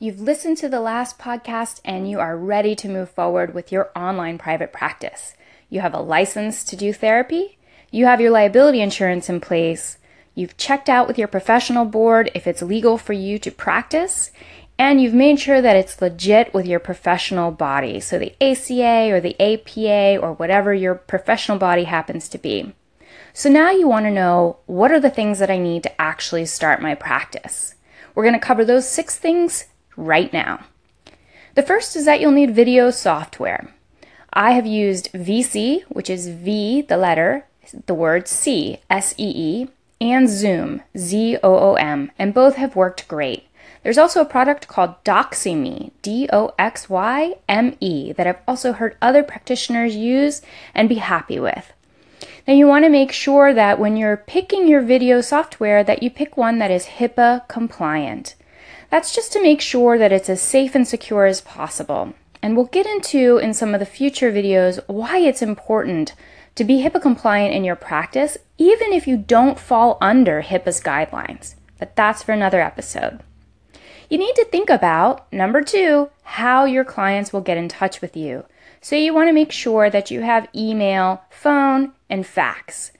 You've listened to the last podcast and you are ready to move forward with your online private practice. You have a license to do therapy, you have your liability insurance in place, you've checked out with your professional board if it's legal for you to practice, and you've made sure that it's legit with your professional body, so the ACA or the APA or whatever your professional body happens to be. So now you want to know what are the things that I need to actually start my practice. We're going to cover those six things right now. The first is that you'll need video software. I have used VSee, which is V, the letter, the word C, S E E, and Zoom, Z O O M, and both have worked great. There's also a product called Doxy.me, D O X Y M E, that I've also heard other practitioners use and be happy with. Now you want to make sure that when you're picking your video software that you pick one that is HIPAA compliant. That's just to make sure that it's as safe and secure as possible. And we'll get into in some of the future videos why it's important to be HIPAA compliant in your practice, even if you don't fall under HIPAA's guidelines. But that's for another episode you need to think about number two, how your clients will get in touch with you. So you want to make sure that you have email, phone, and fax.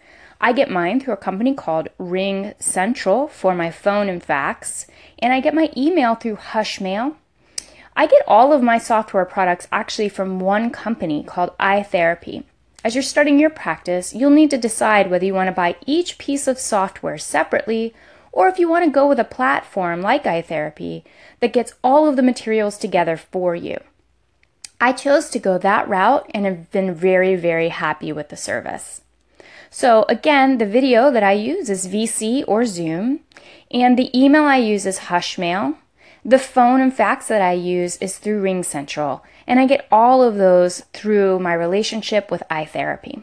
I get mine through a company called RingCentral for my phone and fax, and I get my email through Hushmail. I get all of my software products actually from one company called iTherapy. As you're starting your practice, you'll need to decide whether you want to buy each piece of software separately or if you want to go with a platform like iTherapy that gets all of the materials together for you. I chose to go that route and have been very, very happy with the service. So, again, the video that I use is VSee or Zoom, and the email I use is Hushmail. The phone and fax that I use is through RingCentral, and I get all of those through my relationship with iTherapy.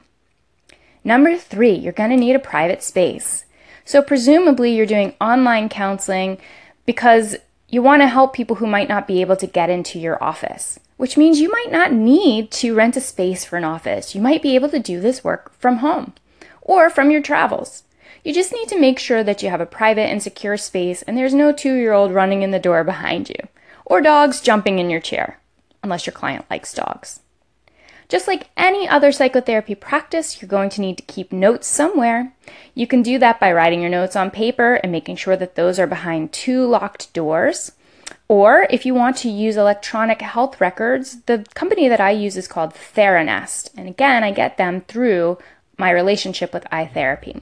Number three, you're going to need a private space. So, presumably, you're doing online counseling because you want to help people who might not be able to get into your office, which means you might not need to rent a space for an office. You might be able to do this work from home or from your travels. You just need to make sure that you have a private and secure space and there's no two year old running in the door behind you or dogs jumping in your chair, unless your client likes dogs. Just like any other psychotherapy practice, you're going to need to keep notes somewhere. You can do that by writing your notes on paper and making sure that those are behind two locked doors. Or if you want to use electronic health records, the company that I use is called Theranest. And again, I get them through my relationship with iTherapy.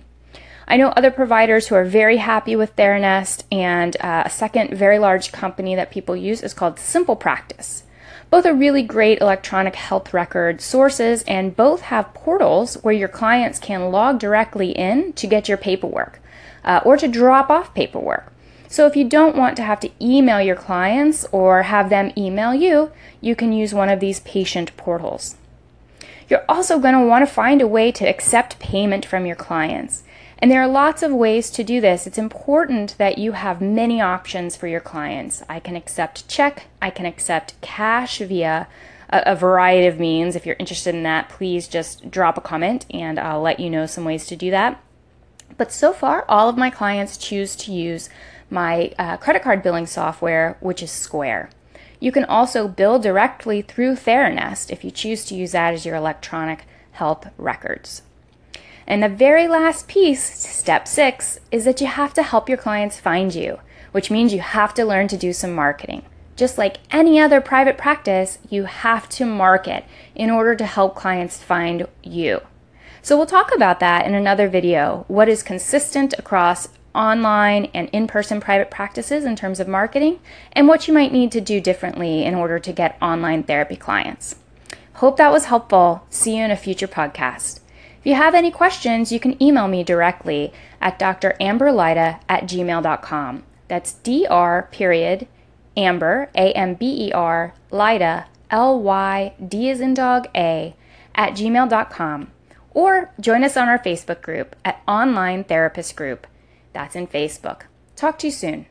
I know other providers who are very happy with Theranest, and uh, a second very large company that people use is called SimplePractice. Both are really great electronic health record sources, and both have portals where your clients can log directly in to get your paperwork uh, or to drop off paperwork. So if you don't want to have to email your clients or have them email you, you can use one of these patient portals. You're also going to want to find a way to accept payment from your clients. And there are lots of ways to do this. It's important that you have many options for your clients. I can accept check, I can accept cash via a, variety of means. If you're interested in that, please just drop a comment and I'll let you know some ways to do that. But so far, all of my clients choose to use my uh, credit card billing software, which is Square. You can also bill directly through Theranest if you choose to use that as your electronic health records. And the very last piece, step six, is that you have to help your clients find you, which means you have to learn to do some marketing. Just like any other private practice, you have to market in order to help clients find you. So we'll talk about that in another video. What is consistent across online and in person private practices in terms of marketing, and what you might need to do differently in order to get online therapy clients. Hope that was helpful. See you in a future podcast. If you have any questions, you can email me directly at dramberlyda at gmail.com. That's dr period amber, A-M-B-E-R, Lyda, L-Y-D as in dog A, at gmail.com. Or join us on our Facebook group at Online Therapist Group. That's in Facebook. Talk to you soon.